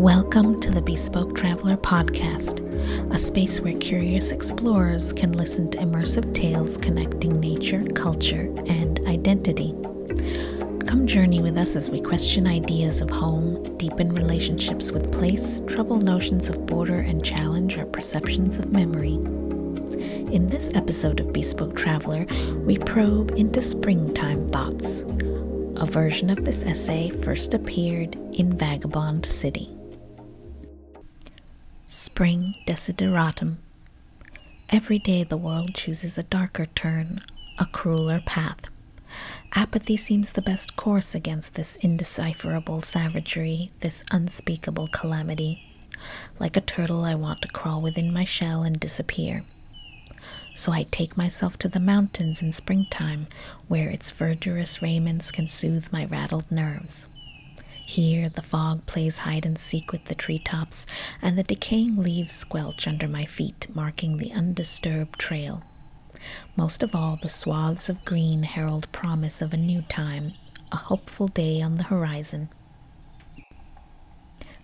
Welcome to the Bespoke Traveler podcast, a space where curious explorers can listen to immersive tales connecting nature, culture, and identity. Come journey with us as we question ideas of home, deepen relationships with place, trouble notions of border, and challenge our perceptions of memory. In this episode of Bespoke Traveler, we probe into springtime thoughts. A version of this essay first appeared in Vagabond City. Spring Desideratum. Every day the world chooses a darker turn, a crueler path. Apathy seems the best course against this indecipherable savagery, this unspeakable calamity. Like a turtle, I want to crawl within my shell and disappear. So I take myself to the mountains in springtime, where its verdurous raiments can soothe my rattled nerves. Here the fog plays hide and seek with the treetops, and the decaying leaves squelch under my feet, marking the undisturbed trail. Most of all, the swaths of green herald promise of a new time, a hopeful day on the horizon.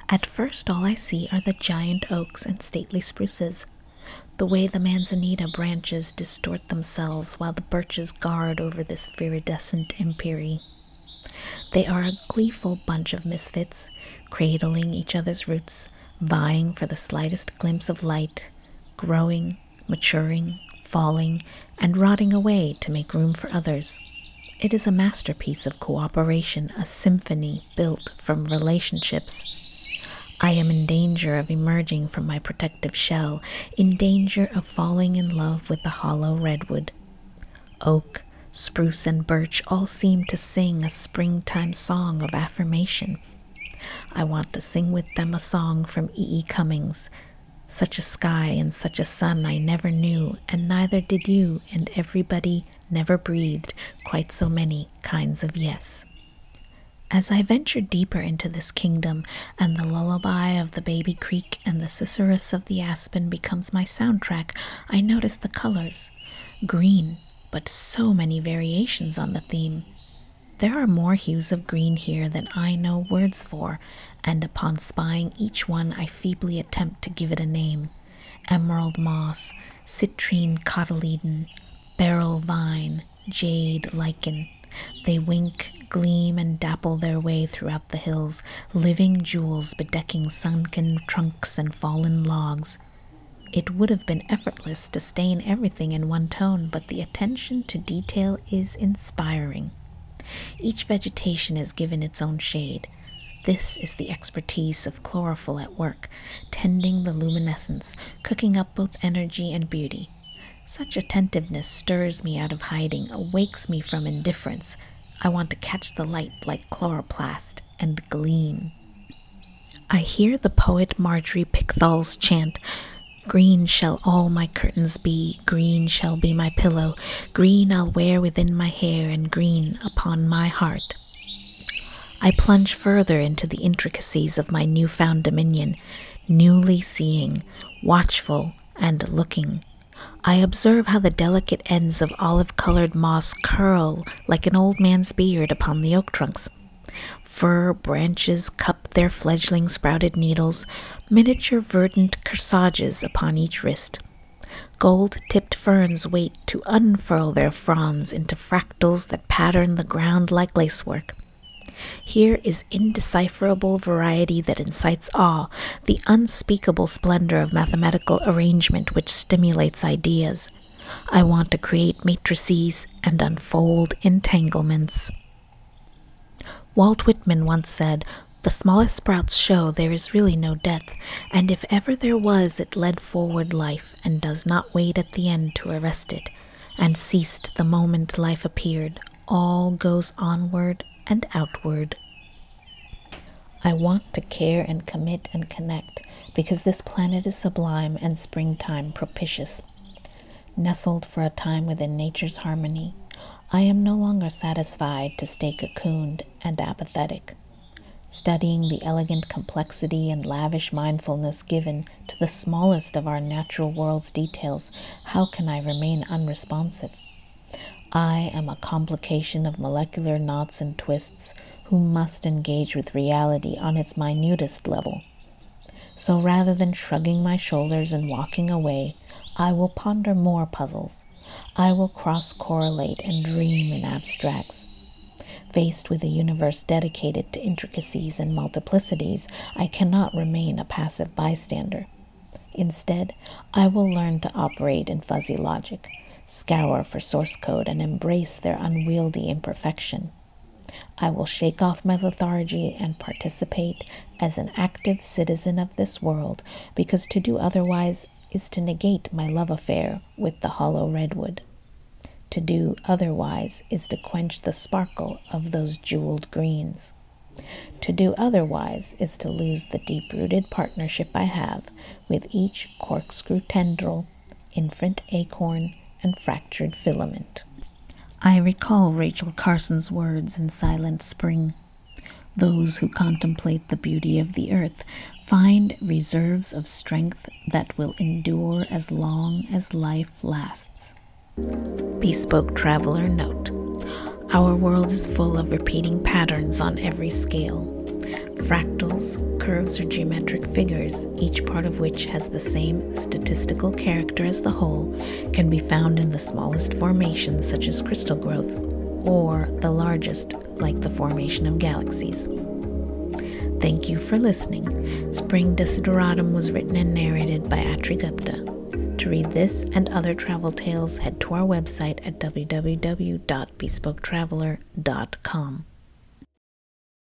At first, all I see are the giant oaks and stately spruces, the way the manzanita branches distort themselves while the birches guard over this viridescent empyrean. They are a gleeful bunch of misfits, cradling each other's roots, vying for the slightest glimpse of light, growing, maturing, falling, and rotting away to make room for others. It is a masterpiece of cooperation, a symphony built from relationships. I am in danger of emerging from my protective shell, in danger of falling in love with the hollow redwood. Oak, Spruce and birch all seem to sing a springtime song of affirmation. I want to sing with them a song from E. E. Cummings. Such a sky and such a sun I never knew, and neither did you, and everybody never breathed quite so many kinds of yes. As I venture deeper into this kingdom, and the lullaby of the baby creek and the susurrus of the aspen becomes my soundtrack, I notice the colors green, but so many variations on the theme. There are more hues of green here than I know words for, and upon spying each one, I feebly attempt to give it a name emerald moss, citrine cotyledon, beryl vine, jade lichen. They wink, gleam, and dapple their way throughout the hills, living jewels bedecking sunken trunks and fallen logs. It would have been effortless to stain everything in one tone, but the attention to detail is inspiring. Each vegetation is given its own shade. This is the expertise of chlorophyll at work, tending the luminescence, cooking up both energy and beauty. Such attentiveness stirs me out of hiding, awakes me from indifference. I want to catch the light like chloroplast and gleam. I hear the poet Marjorie Pickthall's chant Green shall all my curtains be, green shall be my pillow, green I'll wear within my hair, and green upon my heart. I plunge further into the intricacies of my new-found dominion, newly seeing, watchful, and looking. I observe how the delicate ends of olive-colored moss curl like an old man's beard upon the oak trunks. Fir branches cup their fledgling sprouted needles, miniature verdant corsages upon each wrist. Gold tipped ferns wait to unfurl their fronds into fractals that pattern the ground like lacework. Here is indecipherable variety that incites awe, the unspeakable splendor of mathematical arrangement which stimulates ideas. I want to create matrices and unfold entanglements. Walt Whitman once said, The smallest sprouts show there is really no death, and if ever there was, it led forward life, and does not wait at the end to arrest it, and ceased the moment life appeared. All goes onward and outward. I want to care and commit and connect, because this planet is sublime and springtime propitious. Nestled for a time within nature's harmony, I am no longer satisfied to stay cocooned and apathetic. Studying the elegant complexity and lavish mindfulness given to the smallest of our natural world's details, how can I remain unresponsive? I am a complication of molecular knots and twists who must engage with reality on its minutest level. So rather than shrugging my shoulders and walking away, I will ponder more puzzles. I will cross correlate and dream in abstracts. Faced with a universe dedicated to intricacies and multiplicities, I cannot remain a passive bystander. Instead, I will learn to operate in fuzzy logic, scour for source code, and embrace their unwieldy imperfection. I will shake off my lethargy and participate as an active citizen of this world, because to do otherwise is to negate my love affair with the hollow redwood. To do otherwise is to quench the sparkle of those jeweled greens. To do otherwise is to lose the deep rooted partnership I have with each corkscrew tendril, infant acorn, and fractured filament. I recall Rachel Carson's words in Silent Spring. Those who contemplate the beauty of the earth find reserves of strength that will endure as long as life lasts. Bespoke Traveler Note Our world is full of repeating patterns on every scale fractals, curves, or geometric figures, each part of which has the same statistical character as the whole, can be found in the smallest formations, such as crystal growth, or the largest, like the formation of galaxies. Thank you for listening. Spring Desideratum was written and narrated by Atri Gupta. To read this and other travel tales, head to our website at www.bespoketraveler.com.